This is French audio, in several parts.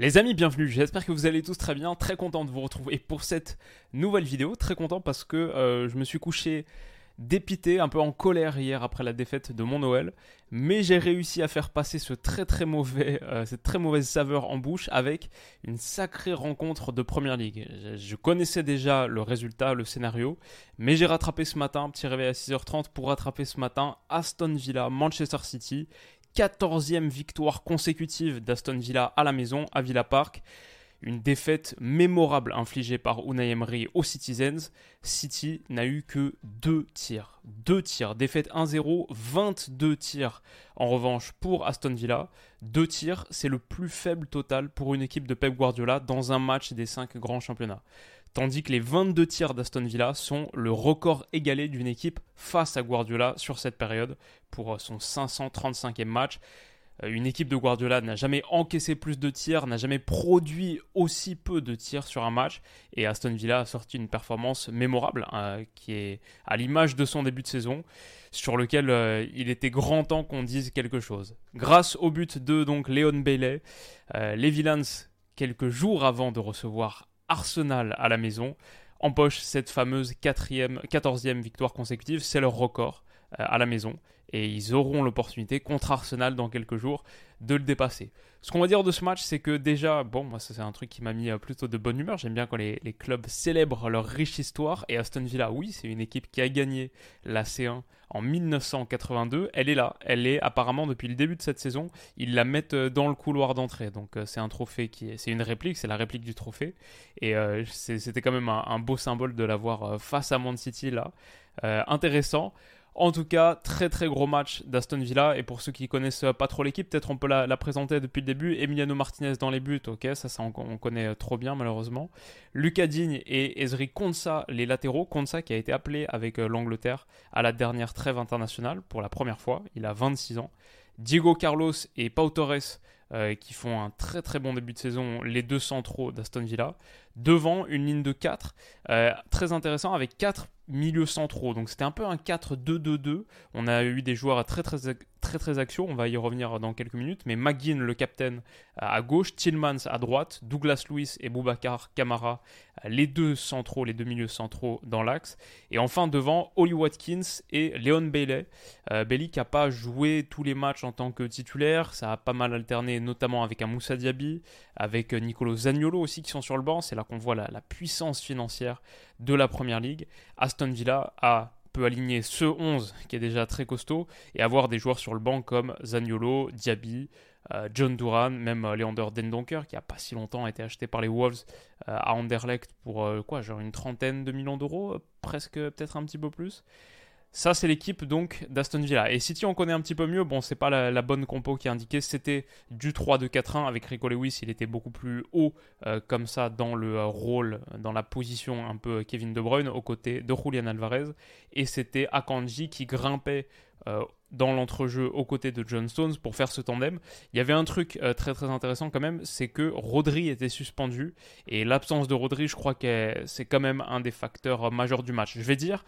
Les amis, bienvenue. J'espère que vous allez tous très bien. Très content de vous retrouver pour cette nouvelle vidéo. Très content parce que euh, je me suis couché dépité, un peu en colère hier après la défaite de mon Noël, mais j'ai réussi à faire passer ce très très mauvais, euh, cette très mauvaise saveur en bouche avec une sacrée rencontre de Première Ligue. Je, connaissais déjà le résultat, le scénario, mais j'ai rattrapé ce matin, petit réveil à 6h30 pour rattraper ce matin Aston Villa, Manchester City, 14e victoire consécutive d'Aston Villa à la maison, à Villa Park. Une défaite mémorable infligée par Unai Emery aux Citizens. City n'a eu que deux tirs. Deux tirs. Défaite 1-0, 22 tirs en revanche pour Aston Villa. Deux tirs, c'est le plus faible total pour une équipe de Pep Guardiola dans un match des cinq grands championnats. Tandis que les 22 tirs d'Aston Villa sont le record égalé d'une équipe face à Guardiola sur cette période pour son 535e match. Euh, une équipe de Guardiola n'a jamais encaissé plus de tirs, n'a jamais produit aussi peu de tirs sur un match. Et Aston Villa a sorti une performance mémorable, hein, qui est à l'image de son début de saison, sur lequel euh, il était grand temps qu'on dise quelque chose. Grâce au but de donc Léon Bailey, euh, les Villains, quelques jours avant de recevoir Arsenal à la maison, empochent cette fameuse 14e victoire consécutive. C'est leur record à la maison et ils auront l'opportunité contre Arsenal dans quelques jours de le dépasser. Ce qu'on va dire de ce match, c'est que déjà, bon, moi, c'est un truc qui m'a mis euh, plutôt de bonne humeur. J'aime bien quand les, clubs célèbrent leur riche histoire. Et Aston Villa, oui, c'est une équipe qui a gagné la C1 en 1982. Elle est là. Elle est apparemment depuis le début de cette saison. Ils la mettent euh, dans le couloir d'entrée. Donc euh, c'est un trophée qui est, c'est une réplique, c'est la réplique du trophée. Et c'était quand même un, beau symbole de l'avoir face à Man City là. intéressant. En tout cas, très très gros match d'Aston Villa. Et pour ceux qui connaissent pas trop l'équipe, peut-être on peut la, présenter depuis le début. Emiliano Martinez dans les buts, ok, ça, ça on, connaît trop bien malheureusement. Lucas Digne et Ezri Konsa, les latéraux. Konsa qui a été appelé avec euh, l'Angleterre à la dernière trêve internationale pour la première fois. Il a 26 ans. Diego Carlos et Pau Torres euh, qui font un très très bon début de saison, les deux centraux d'Aston Villa. Devant, une ligne de 4, euh, très intéressant, avec 4 milieux centraux. Donc c'était un peu un 4-2-2-2. On a eu des joueurs très très très très action, on va y revenir dans quelques minutes, mais McGinn, le capitaine, à gauche, Tillmans à droite, Douglas Lewis et Boubacar Kamara, les deux centraux, les deux milieux centraux dans l'axe, et enfin devant, Holly Watkins et Leon Bailey. Euh, Bailey qui n'a pas joué tous les matchs en tant que titulaire, ça a pas mal alterné, notamment avec un Moussa Diaby, avec Nicolo Zagnolo aussi qui sont sur le banc, c'est là qu'on voit la, la puissance financière de la Première Ligue. Aston Villa a peut aligner ce 11 qui est déjà très costaud et avoir des joueurs sur le banc comme Zaniolo, Diaby, euh, John Duran, même euh, Leander Dendonker qui a pas si longtemps été acheté par les Wolves euh, à Anderlecht pour quoi, genre une trentaine de millions d'euros, presque peut-être un petit peu plus. Ça, c'est l'équipe donc d'Aston Villa. Et City, on connaît un petit peu mieux. Bon, c'est pas la, bonne compo qui est indiquée. C'était du 3-2-4-1 avec Rico Lewis. Il était beaucoup plus haut euh, comme ça dans le euh, rôle, dans la position un peu Kevin De Bruyne aux côtés de Julian Alvarez. Et c'était Akanji qui grimpait euh, dans l'entrejeu aux côtés de John Stones pour faire ce tandem. Il y avait un truc très très intéressant quand même, c'est que Rodri était suspendu et l'absence de Rodri, je crois que c'est quand même un des facteurs majeurs du match. Je vais dire,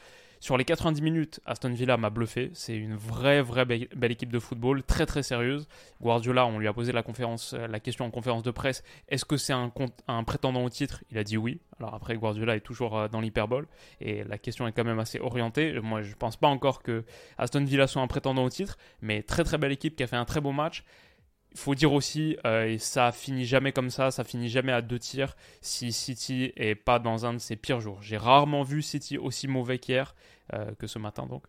sur les 90 minutes, Aston Villa m'a bluffé. C'est une vraie, vraie belle, équipe de football, très très sérieuse. Guardiola, on lui a posé la, euh, question en conférence de presse est-ce que c'est un, un, prétendant au titre? Il a dit oui. Alors après, Guardiola est toujours euh, dans l'hyperbole et la question est quand même assez orientée. Moi, je ne pense pas encore que Aston Villa soit un prétendant au titre, mais très très belle équipe qui a fait un très beau match. Il faut dire aussi, euh, et ça finit jamais comme ça, ça finit jamais à deux tirs si City est pas dans un de ses pires jours. J'ai rarement vu City aussi mauvais qu'hier, euh, que ce matin donc.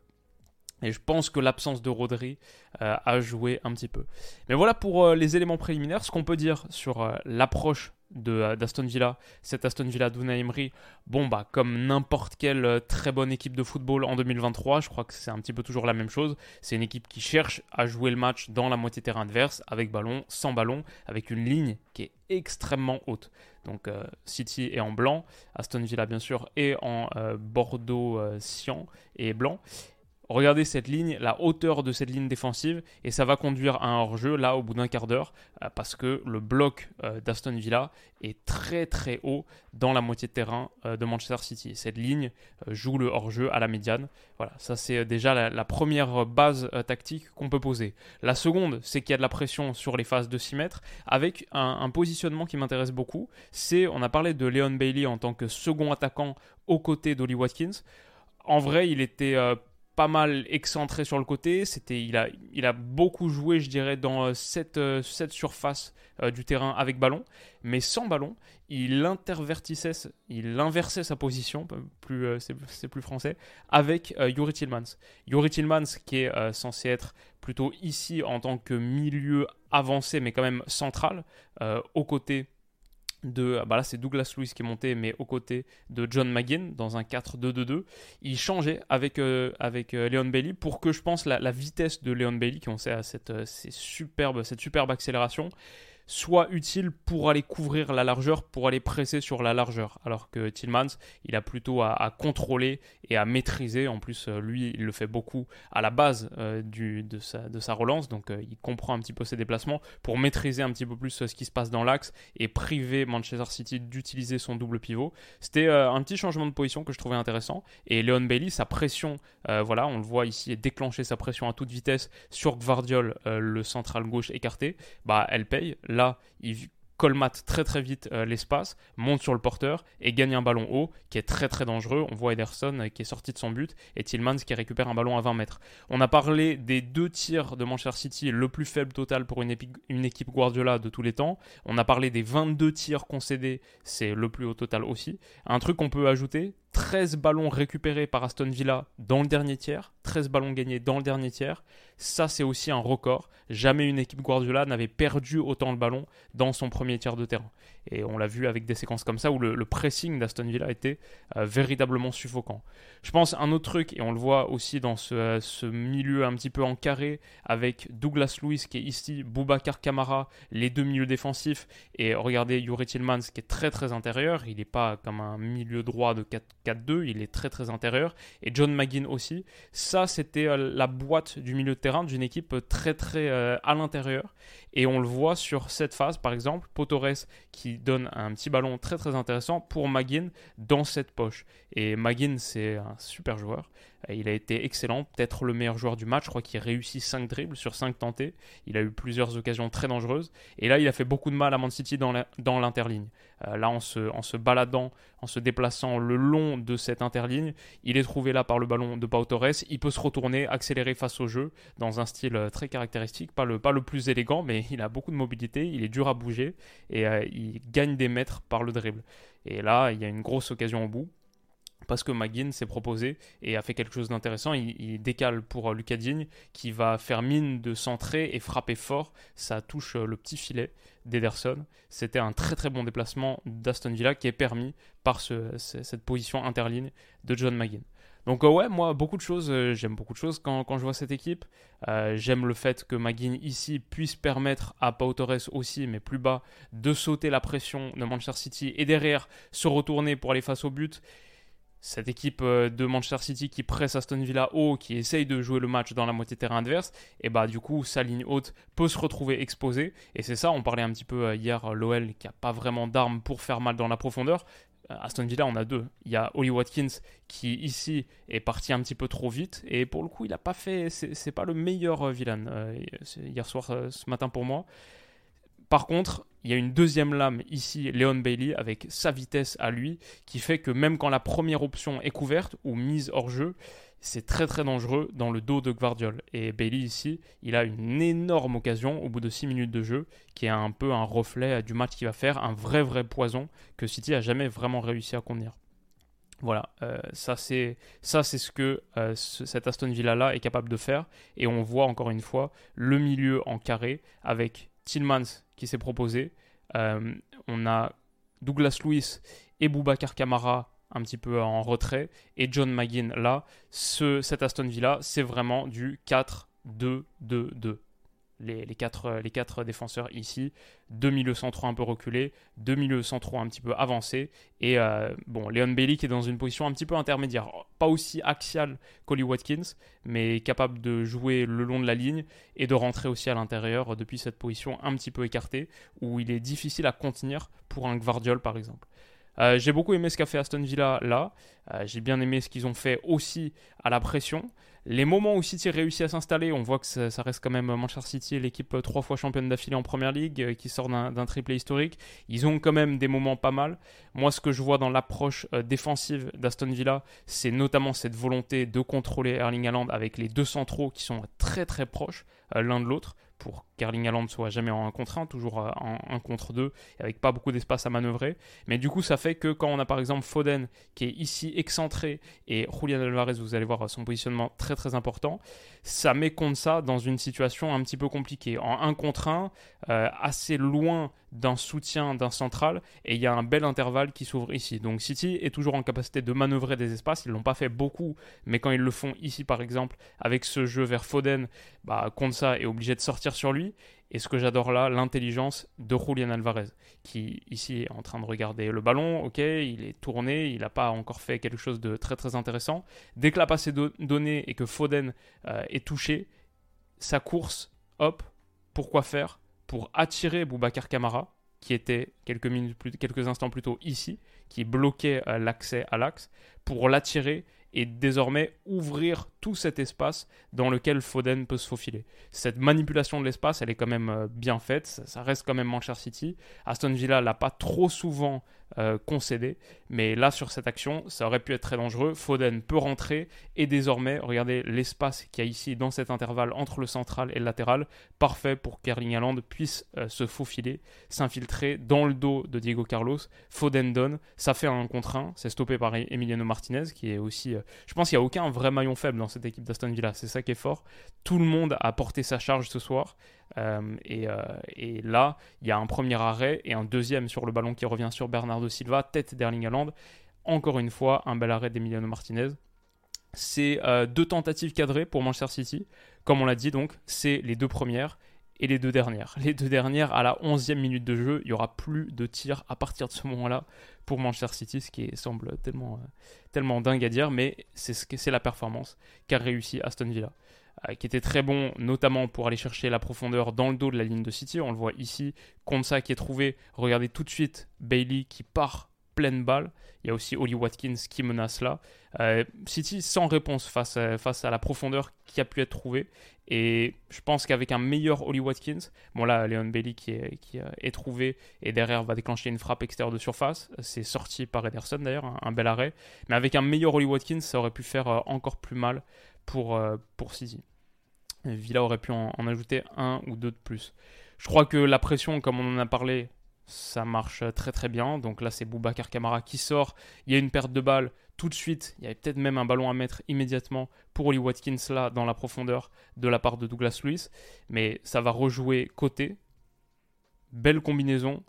Et je pense que l'absence de Rodri euh, a joué un petit peu. Mais voilà pour les éléments préliminaires. Ce qu'on peut dire sur l'approche d'Aston Villa, cette Aston Villa d'Unai Emery, bon bah comme n'importe quelle euh, très bonne équipe de football en 2023, je crois que c'est un petit peu toujours la même chose. C'est une équipe qui cherche à jouer le match dans la moitié terrain adverse, avec ballon, sans ballon, avec une ligne qui est extrêmement haute. Donc euh, City est en blanc, Aston Villa bien sûr est en euh, bordeaux cyan et blanc. Regardez cette ligne, la hauteur de cette ligne défensive, et ça va conduire à un hors-jeu là au bout d'un quart d'heure, euh, parce que le bloc euh, d'Aston Villa est très très haut dans la moitié de terrain euh, de Manchester City. Cette ligne joue le hors-jeu à la médiane. Voilà, ça c'est déjà la, première base tactique qu'on peut poser. La seconde, c'est qu'il y a de la pression sur les phases de 6 mètres, avec un, un positionnement qui m'intéresse beaucoup. C'est, on a parlé de Leon Bailey en tant que second attaquant aux côtés d'Oli Watkins. En vrai, il était pas mal excentré sur le côté. C'était, il, a, il a beaucoup joué, je dirais, dans euh, cette, euh, cette surface euh, du terrain avec ballon. Mais sans ballon, il intervertissait, il inversait sa position, plus, c'est, plus français, avec Yuri Tillmans. Yuri Tillmans qui est censé être plutôt ici en tant que milieu avancé, mais quand même central, aux côtés de, bah là c'est Douglas Lewis qui est monté, mais aux côtés de John McGinn dans un 4-2-2-2. Il changeait avec, euh, avec euh, Leon Bailey pour que je pense la, vitesse de Leon Bailey, qui on sait à cette, euh, superbe, cette superbe accélération, soit utile pour aller couvrir la largeur, pour aller presser sur la largeur. Alors que Tillmans, il a plutôt à, contrôler et à maîtriser. En plus, euh, lui, il le fait beaucoup à la base euh, de, sa, de, sa, relance. Donc, euh, il comprend un petit peu ses déplacements pour maîtriser un petit peu plus ce qui se passe dans l'axe et priver Manchester City d'utiliser son double pivot. C'était un petit changement de position que je trouvais intéressant. Et Leon Bailey, sa pression, voilà, on le voit ici, déclencher sa pression à toute vitesse sur Gvardiol, le central gauche écarté, bah, elle paye il colmate très très vite euh, l'espace, monte sur le porteur et gagne un ballon haut qui est très très dangereux. On voit Ederson euh, qui est sorti de son but et Tillmans qui récupère un ballon à 20 mètres. On a parlé des deux tirs de Manchester City, le plus faible total pour une, une équipe Guardiola de tous les temps. On a parlé des 22 tirs concédés, c'est le plus haut total aussi. Un truc qu'on peut ajouter, 13 ballons récupérés par Aston Villa dans le dernier tiers, 13 ballons gagnés dans le dernier tiers. Ça, c'est aussi un record. Jamais une équipe Guardiola n'avait perdu autant le ballon dans son premier tiers de terrain. Et on l'a vu avec des séquences comme ça où le, pressing d'Aston Villa était euh, véritablement suffocant. Je pense un autre truc, et on le voit aussi dans ce, milieu un petit peu en carré, avec Douglas Lewis qui est ici, Boubacar Kamara, les deux milieux défensifs, et regardez Yuri Tillmans qui est très très intérieur. Il n'est pas comme un milieu droit de 4-4-2, il est très très intérieur. Et John McGinn aussi. Ça, c'était euh, la boîte du milieu de terrain d'une équipe très très euh, à l'intérieur. Et on le voit sur cette phase, par exemple, Potores qui donne un petit ballon très très intéressant pour Magin dans cette poche. Et Magin, c'est un super joueur. Il a été excellent, peut-être le meilleur joueur du match. Je crois qu'il réussit 5 dribbles sur 5 tentés. Il a eu plusieurs occasions très dangereuses. Et là, il a fait beaucoup de mal à Man City dans l'interligne. Euh, là, en se, baladant, en se déplaçant le long de cette interligne, il est trouvé là par le ballon de Pau Torres. Il peut se retourner, accélérer face au jeu dans un style euh, très caractéristique. Pas le, pas le plus élégant, mais il a beaucoup de mobilité. Il est dur à bouger et euh, il gagne des mètres par le dribble. Et là, il y a une grosse occasion au bout parce que McGinn s'est proposé et a fait quelque chose d'intéressant. Il, décale pour euh, Lucas Digne qui va faire mine de centrer et frapper fort. Ça touche euh, le petit filet d'Ederson. C'était un très très bon déplacement d'Aston Villa qui est permis par cette position interligne de John McGinn. Donc euh, ouais, moi, beaucoup de choses, j'aime beaucoup de choses quand, je vois cette équipe. j'aime le fait que McGinn ici puisse permettre à Pau Torres aussi, mais plus bas, de sauter la pression de Manchester City et derrière se retourner pour aller face au but cette équipe euh, de Manchester City qui presse Aston Villa haut, qui essaye de jouer le match dans la moitié terrain adverse, et bah du coup sa ligne haute peut se retrouver exposée. Et c'est ça, on parlait un petit peu euh, hier, euh, l'OL qui a pas vraiment d'armes pour faire mal dans la profondeur. Aston Villa, on a deux. Il y a Oli Watkins qui ici est parti un petit peu trop vite et pour le coup, il n'a pas fait. C'est pas le meilleur vilain hier soir, ce matin pour moi. Par contre, il y a une deuxième lame ici, Leon Bailey, avec sa vitesse à lui, qui fait que même quand la première option est couverte ou mise hors jeu, c'est très très dangereux dans le dos de Guardiol. Et Bailey ici, il a une énorme occasion au bout de 6 minutes de jeu, qui est un peu un reflet du match qu'il va faire, un vrai vrai poison que City a jamais vraiment réussi à contenir. Voilà, euh, ça c'est ce que euh, cet Aston Villa là est capable de faire et on voit encore une fois le milieu en carré avec Tillmans qui s'est proposé, on a Douglas Lewis et Boubacar Kamara un petit peu en retrait, et John McGinn là, ce, cet Aston Villa, c'est vraiment du 4-2-2-2 les, les, quatre, les quatre défenseurs ici, un peu milieux centraux un petit peu avancés, et euh, bon, Leon Bailey qui est dans une position un petit peu intermédiaire, pas aussi axial qu'Oli Watkins, mais capable de jouer le long de la ligne et de rentrer aussi à l'intérieur depuis cette position un petit peu écartée, où il est difficile à contenir pour un Gvardiol par exemple. Euh, j'ai beaucoup aimé ce qu'a fait Aston Villa là. Euh, j'ai bien aimé ce qu'ils ont fait aussi à la pression. Les moments où City réussit à s'installer, on voit que ça, reste quand même Manchester City, l'équipe euh, trois fois championne d'affilée en première ligue, qui sort d'un triplé historique. Ils ont quand même des moments pas mal. Moi, ce que je vois dans l'approche défensive d'Aston Villa, c'est notamment cette volonté de contrôler Erling Haaland avec les deux centraux qui sont très très proches l'un de l'autre pour qu'Erling Haaland soit jamais en 1 contre 1, toujours en 1 contre 2, avec pas beaucoup d'espace à manœuvrer. Mais du coup, ça fait que quand on a par exemple Foden qui est ici excentré et Julian Alvarez, vous allez voir son positionnement très très important, ça met contre ça dans une situation un petit peu compliquée. En 1 contre 1, euh, assez loin d'un soutien d'un central, et il y a un bel intervalle qui s'ouvre ici. Donc City est toujours en capacité de manœuvrer des espaces, ils l'ont pas fait beaucoup, mais quand ils le font ici par exemple, avec ce jeu vers Foden, bah, est obligé de sortir sur lui. Et ce que j'adore là, l'intelligence de Julian Alvarez, qui ici est en train de regarder le ballon, ok, il est tourné, il n'a pas encore fait quelque chose de très très intéressant. Dès que la passe est donnée et que Foden euh, est touché, sa course, hop, pourquoi faire? Pour attirer Boubacar Kamara, qui était quelques, minutes plus, quelques instants plus tôt ici, qui bloquait euh, l'accès à l'axe, pour l'attirer et désormais ouvrir tout cet espace dans lequel Foden peut se faufiler. Cette manipulation de l'espace, elle est quand même euh, bien faite, ça, reste quand même Manchester City. Aston Villa l'a pas trop souvent euh, concédé, mais là sur cette action, ça aurait pu être très dangereux. Foden peut rentrer et désormais, regardez l'espace qu'il y a ici dans cet intervalle entre le central et le latéral, parfait pour qu'Erling Haaland puisse euh, se faufiler, s'infiltrer dans le dos de Diego Carlos. Foden donne, ça fait un contre 1, c'est stoppé par Emiliano Martinez qui est aussi, je pense qu'il n'y a aucun vrai maillon faible dans cette équipe d'Aston Villa. C'est ça qui est fort. Tout le monde a porté sa charge ce soir. Euh, euh, et, là, il y a un premier arrêt et un deuxième sur le ballon qui revient sur Silva, tête d'Erling Haaland. Encore une fois, un bel arrêt d'Emiliano Martinez. C'est euh, deux tentatives cadrées pour Manchester City. Comme on l'a dit, donc, c'est les deux premières et les deux dernières. Les deux dernières, à la 11e minute de jeu, il n'y aura plus de tir à partir de ce moment-là pour Manchester City, ce qui semble tellement, euh, tellement dingue à dire, mais c'est ce c'est la performance qu'a réussi Aston Villa. Euh, qui était très bon, notamment pour aller chercher la profondeur dans le dos de la ligne de City. On le voit ici, ça qui est trouvé. Regardez tout de suite Bailey qui part pleine balle. Il y a aussi Oli Watkins qui menace là. Euh, City sans réponse face à, face à la profondeur qui a pu être trouvée. Et je pense qu'avec un meilleur Oli Watkins, bon là, Leon Bailey qui est, qui est trouvé et derrière va déclencher une frappe extérieure de surface. C'est sorti par Ederson d'ailleurs, un, bel arrêt. Mais avec un meilleur Oli Watkins, ça aurait pu faire euh, encore plus mal pour, euh, pour City. Villa aurait pu en, ajouter un ou deux de plus. Je crois que la pression, comme on en a parlé, ça marche très très bien. Donc là, c'est Boubacar Kamara qui sort. Il y a une perte de balle tout de suite. Il y avait peut-être même un ballon à mettre immédiatement pour Oli Watkins là dans la profondeur de la part de Douglas Lewis. Mais ça va rejouer côté. Belle combinaison.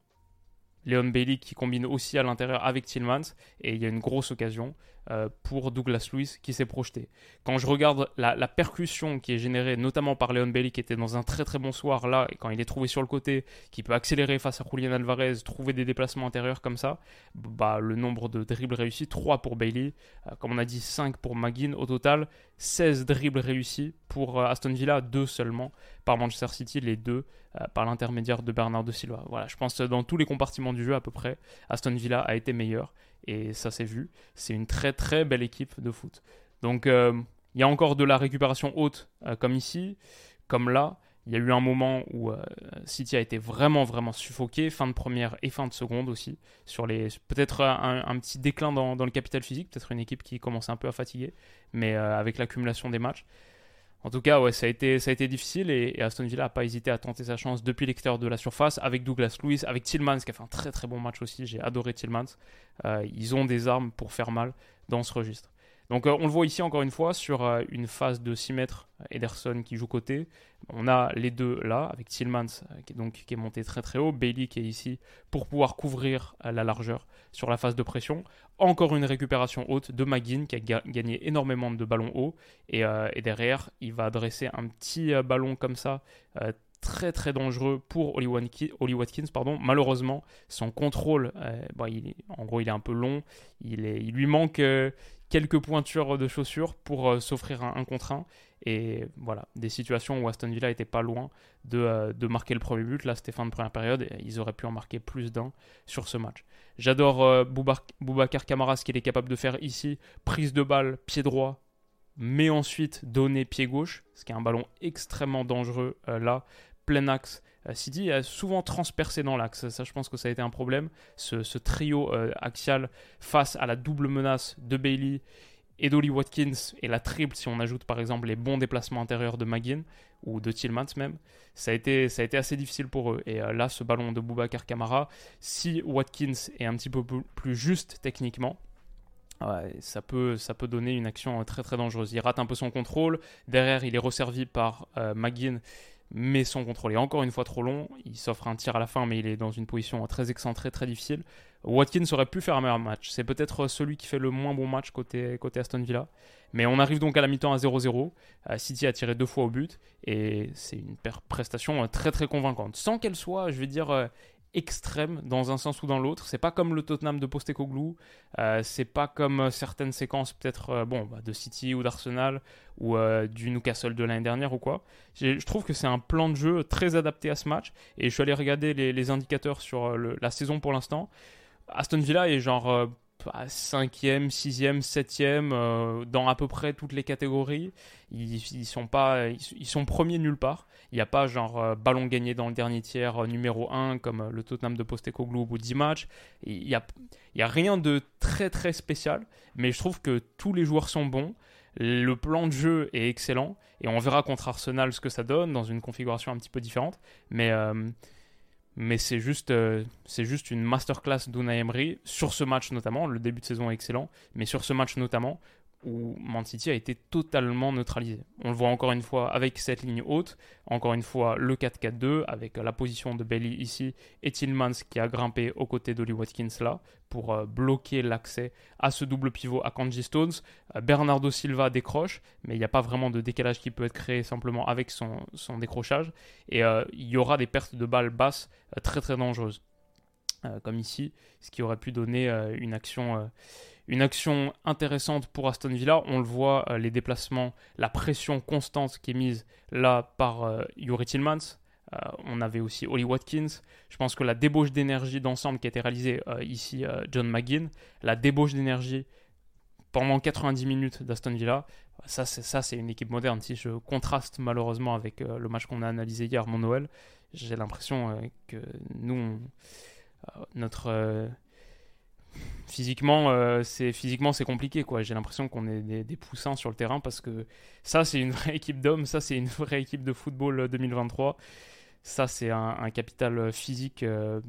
Leon Bailey qui combine aussi à l'intérieur avec Tillmans. Et il y a une grosse occasion euh, pour Douglas Lewis qui s'est projeté. Quand je regarde la, percussion qui est générée notamment par Leon Bailey qui était dans un très très bon soir là, et quand il est trouvé sur le côté, qui peut accélérer face à Julian Alvarez, trouver des déplacements intérieurs comme ça, bah, le nombre de dribbles réussis, 3 pour Bailey, euh, comme on a dit 5 pour McGinn, au total 16 dribbles réussis pour euh, Aston Villa, 2 seulement par Manchester City, les deux par l'intermédiaire de Bernardo Silva. Voilà, je pense que dans tous les compartiments du jeu à peu près, Aston Villa a été meilleur et ça s'est vu. C'est une très très belle équipe de foot. Donc euh, il y a encore de la récupération haute euh, comme ici, comme là. Il y a eu un moment où euh, City a été vraiment vraiment suffoqué, fin de première et fin de seconde aussi, sur les peut-être un, petit déclin dans, dans, le capital physique, peut-être une équipe qui commence un peu à fatiguer, mais avec l'accumulation des matchs. En tout cas, ouais, ça a été, ça a été difficile et, Aston Villa n'a pas hésité à tenter sa chance depuis l'extérieur de la surface avec Douglas Lewis, avec Tillmans qui a fait un très très bon match aussi. J'ai adoré Tillmans. Ils ont des armes pour faire mal dans ce registre. Donc on le voit ici encore une fois sur une phase de 6 mètres, Ederson qui joue côté. On a les deux là, avec Tillmans qui, est donc, qui est monté très très haut, Bailey qui est ici pour pouvoir couvrir la largeur sur la phase de pression. Encore une récupération haute de McGinn qui a gagné énormément de ballons hauts. Et, et, derrière, il va adresser un petit ballon comme ça très très dangereux pour Oli Watkins. Malheureusement, son contrôle, euh, il en gros, il est un peu long. Il, lui manque euh, quelques pointures de chaussures pour euh, s'offrir un, contre un. Et voilà, des situations où Aston Villa était pas loin de, marquer le premier but. Là, c'était fin de première période ils auraient pu en marquer plus d'un sur ce match. J'adore Boubacar Camara, ce qu'il est capable de faire ici. Prise de balle, pied droit, mais ensuite donner pied gauche, ce qui est un ballon extrêmement dangereux là plein axe. Euh, City a souvent transpercé dans l'axe. Ça, je pense que ça a été un problème. Ce, trio euh, axial face à la double menace de Bailey et d'Oli Watkins et la triple, si on ajoute par exemple les bons déplacements intérieurs de McGinn ou de Tillmans même, ça a, été, ça a été assez difficile pour eux. Et euh, là, ce ballon de Boubacar Kamara, si Watkins est un petit peu plus juste techniquement, ça, peut, ça peut donner une action très très dangereuse. Il rate un peu son contrôle. Derrière, il est resservi par McGinn mais son contrôle est encore une fois trop long. Il s'offre un tir à la fin, mais il est dans une position très excentrée, très difficile. Watkins aurait pu faire un meilleur match. C'est peut-être celui qui fait le moins bon match côté, côté Aston Villa. Mais on arrive donc à la mi-temps à 0-0. Euh, City a tiré deux fois au but et c'est une prestation euh, très très convaincante. Sans qu'elle soit, je vais dire, euh, extrême dans un sens ou dans l'autre. C'est pas comme le Tottenham de Postecoglou, euh, c'est pas comme euh, certaines séquences peut-être euh, bon bah, de City ou d'Arsenal ou du Newcastle de l'année dernière ou quoi. Je trouve que c'est un plan de jeu très adapté à ce match et je suis allé regarder les, indicateurs sur la saison pour l'instant. Aston Villa est genre 5e, 6e, 7e dans à peu près toutes les catégories. Ils, sont pas ils sont premiers nulle part. Il n'y a pas genre euh, ballon gagné dans le dernier tiers euh, numéro 1 comme euh, le Tottenham de Postecoglou au bout de 10 matchs. Il n'y a, y a rien de très très spécial, mais je trouve que tous les joueurs sont bons. Le plan de jeu est excellent et on verra contre Arsenal ce que ça donne dans une configuration un petit peu différente. Mais, mais c'est juste, c'est juste une masterclass d'Unai Emery sur ce match notamment. Le début de saison est excellent, mais sur ce match notamment où Man City a été totalement neutralisé. On le voit encore une fois avec cette ligne haute, encore une fois le 4-4-2 avec la position de Bailey ici et Tillmans qui a grimpé aux côtés d'Oli Watkins là pour euh, bloquer l'accès à ce double pivot à Kanji Stones. Euh, Bernardo Silva décroche, mais il n'y a pas vraiment de décalage qui peut être créé simplement avec son, décrochage. Et euh, il y aura des pertes de balles basses très très dangereuses. comme ici, ce qui aurait pu donner une action une action intéressante pour Aston Villa. On le voit, euh, les déplacements, la pression constante qui est mise là par euh, Yuri Tillmans. Euh, on avait aussi Oli Watkins. Je pense que la débauche d'énergie d'ensemble qui a été réalisée ici, John McGinn, la débauche d'énergie pendant 90 minutes d'Aston Villa, ça c'est une équipe moderne. Si je contraste malheureusement avec le match qu'on a analysé hier, mon Noël, j'ai l'impression que nous, notre physiquement, euh, c'est physiquement c'est compliqué quoi. J'ai l'impression qu'on est des, poussins sur le terrain parce que ça c'est une vraie équipe d'hommes, ça c'est une vraie équipe de football 2023. Euh, ça c'est un, capital physique euh,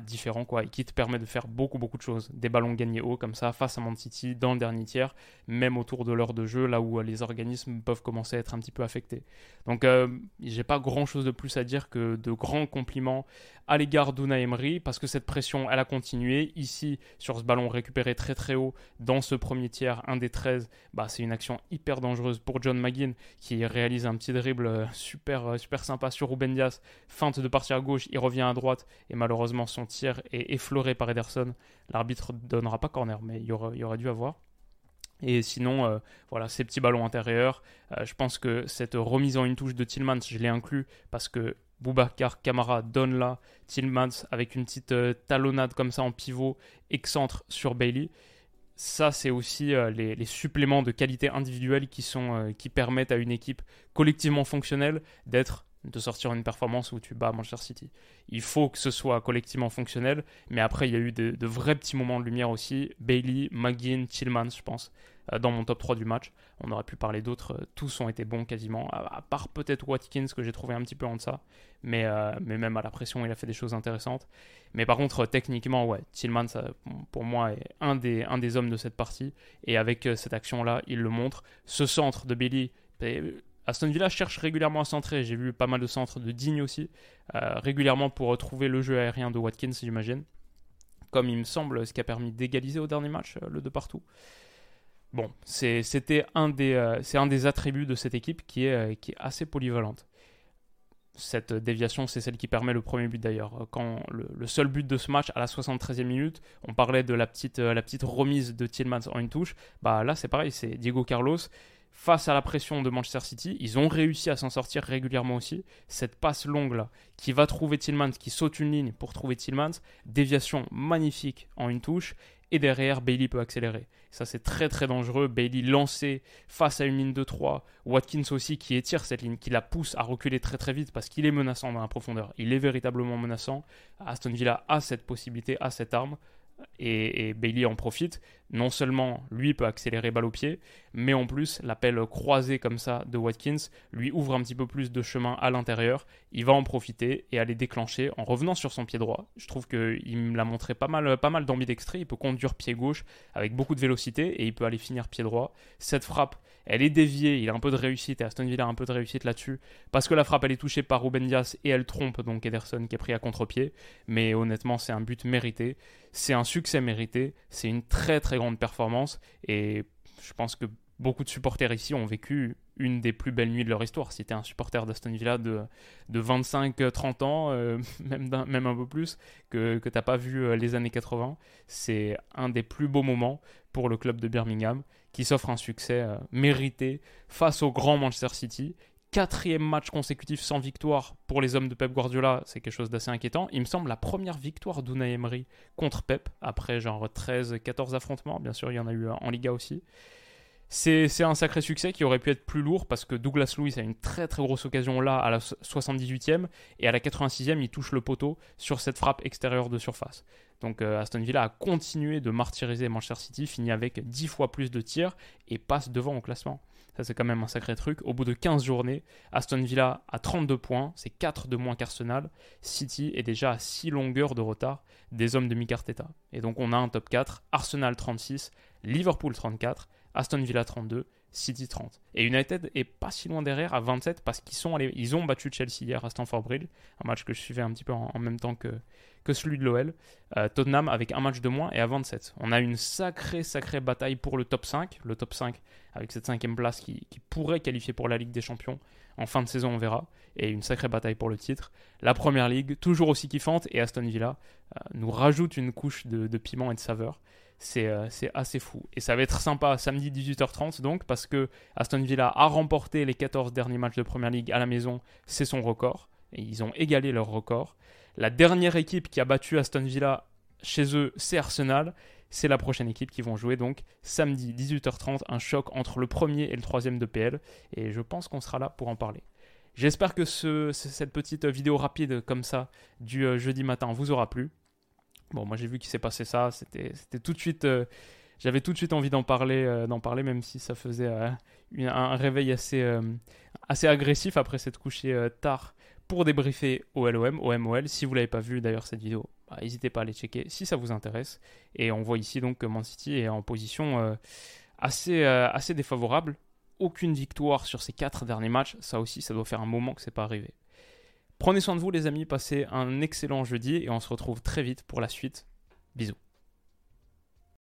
différent quoi, et qui te permet de faire beaucoup beaucoup de choses. Des ballons gagnés haut comme ça face à Man City dans le dernier tiers, même autour de l'heure de jeu, là où euh, les organismes peuvent commencer à être un petit peu affectés. Donc euh, j'ai pas grand chose de plus à dire que de grands compliments à l'égard d'Una Emery parce que cette pression elle a continué. Ici sur ce ballon récupéré très très haut dans ce premier tiers, un des 13, bah, c'est une action hyper dangereuse pour John McGinn qui réalise un petit dribble euh, super, super sympa sur Ruben Dias, feinte de partir à gauche, il revient à droite et malheureusement son tir est effleuré par Ederson. L'arbitre donnera pas corner, mais il y aurait, dû avoir. Et sinon, euh, voilà, ces petits ballons intérieurs. Euh, je pense que cette remise en une touche de Tillmans, je l'ai inclus parce que Boubacar Camara donne là Tillmans avec une petite euh, talonnade comme ça en pivot, excentre sur Bailey. Ça, c'est aussi les, les, suppléments de qualité individuelle qui, sont, qui permettent à une équipe collectivement fonctionnelle d'être de sortir une performance où tu bats Manchester City. Il faut que ce soit collectivement fonctionnel, mais après il y a eu de, vrais petits moments de lumière aussi. Bailey, McGinn, Tillmans, je pense, euh, dans mon top 3 du match. On aurait pu parler d'autres, euh, tous ont été bons quasiment, à, part peut-être Watkins que j'ai trouvé un petit peu en deçà, mais, euh, mais même à la pression il a fait des choses intéressantes. Mais par contre techniquement, ouais, Tillmans pour moi est un des, un des hommes de cette partie, et avec cette action-là, il le montre. Ce centre de Bailey, Aston Villa cherche régulièrement à centrer. J'ai vu pas mal de centres de Digne aussi, euh, régulièrement pour retrouver le jeu aérien de Watkins, j'imagine. Comme il me semble, ce qui a permis d'égaliser au dernier match, euh, le de partout. Bon, c'était un, des, euh, un des attributs de cette équipe qui est, qui est assez polyvalente. Cette déviation, c'est celle qui permet le premier but d'ailleurs. Quand le, seul but de ce match à la 73e minute, on parlait de la petite, la petite remise de Tillmans en une touche. Bah là, c'est pareil, c'est Diego Carlos face à la pression de Manchester City, ils ont réussi à s'en sortir régulièrement aussi. Cette passe longue là, qui va trouver Tillmans, qui saute une ligne pour trouver Tillmans, déviation magnifique en une touche, et derrière Bailey peut accélérer. Ça c'est très très dangereux. Bailey lancé face à une ligne de 3, Watkins aussi qui étire cette ligne, qui la pousse à reculer très très vite parce qu'il est menaçant dans la profondeur. Il est véritablement menaçant. Aston Villa a cette possibilité, a cette arme et, Bailey en profite. Non seulement lui peut accélérer balle au pied, mais en plus l'appel croisé comme ça de Watkins lui ouvre un petit peu plus de chemin à l'intérieur. Il va en profiter et aller déclencher en revenant sur son pied droit. Je trouve qu'il me l'a montré pas mal, pas mal d'ambidextrie. Il peut conduire pied gauche avec beaucoup de vélocité et il peut aller finir pied droit. Cette frappe, elle est déviée, il a un peu de réussite et Aston Villa a un peu de réussite là-dessus parce que la frappe elle est touchée par Ruben Dias et elle trompe donc Ederson qui est pris à contre-pied. Mais honnêtement, c'est un but mérité. C'est un succès mérité, c'est une très très grande performance et je pense que beaucoup de supporters ici ont vécu une des plus belles nuits de leur histoire. Si tu es un supporter d'Aston Villa de, de 25-30 ans, euh, même, même un peu plus, que, que tu n'as pas vu euh, les années 80, c'est un des plus beaux moments pour le club de Birmingham qui s'offre un succès euh, mérité face au grand Manchester City quatrième match consécutif sans victoire pour les hommes de Pep Guardiola, c'est quelque chose d'assez inquiétant. Il me semble la première victoire d'Unai Emery contre Pep, après genre 13-14 affrontements, bien sûr il y en a eu en Liga aussi. C'est un sacré succès qui aurait pu être plus lourd parce que Douglas Lewis a une très très grosse occasion là à la 78e et à la 86e il touche le poteau sur cette frappe extérieure de surface. Donc euh, Aston Villa a continué de martyriser Manchester City, finit avec 10 fois plus de tirs et passe devant au classement. Ça, c'est quand même un sacré truc. Au bout de 15 journées, Aston Villa a 32 points, c'est 4 de moins qu'Arsenal. City est déjà à 6 longueurs de retard des hommes de Micarteta. Et donc, on a un top 4 Arsenal 36, Liverpool 34, Aston Villa 32, City 30. Et United est pas si loin derrière à 27 parce qu'ils sont ont battu Chelsea hier à Stamford Bridge, un match que je suivais un petit peu en même temps que, que celui de l'OL. Euh, Tottenham avec un match de moins et à 27. On a une sacrée, sacrée bataille pour le top 5. Le top 5 avec cette cinquième place qui, pourrait qualifier pour la Ligue des Champions. En fin de saison, on verra. Et une sacrée bataille pour le titre. La Première Ligue, toujours aussi kiffante. Et Aston Villa euh, nous rajoute une couche de, piment et de saveur. Euh, c'est assez fou. Et ça va être sympa samedi 18h30 donc, parce que Aston Villa a remporté les 14 derniers matchs de Première Ligue à la maison. C'est son record. Et ils ont égalé leur record. La dernière équipe qui a battu Aston Villa chez eux, c'est Arsenal. C'est la prochaine équipe qui vont jouer donc samedi 18h30, un choc entre le premier et le troisième de PL. Et je pense qu'on sera là pour en parler. J'espère que cette petite vidéo rapide comme ça du euh, jeudi matin vous aura plu. Bon, moi j'ai vu qu'il s'est passé ça, c'était tout de suite... Euh, j'avais tout de suite envie d'en parler, euh, d'en parler, même si ça faisait un réveil assez, assez agressif après s'être couché tard pour débriefer au LOM, au MOL. Si vous l'avez pas vu d'ailleurs cette vidéo, bah, n'hésitez pas à aller checker si ça vous intéresse. Et on voit ici donc que Man City est en position euh, assez, euh, assez défavorable. Aucune victoire sur ces quatre derniers matchs. Ça aussi, ça doit faire un moment que c'est pas arrivé. Prenez soin de vous les amis, passez un excellent jeudi et on se retrouve très vite pour la suite. Bisous.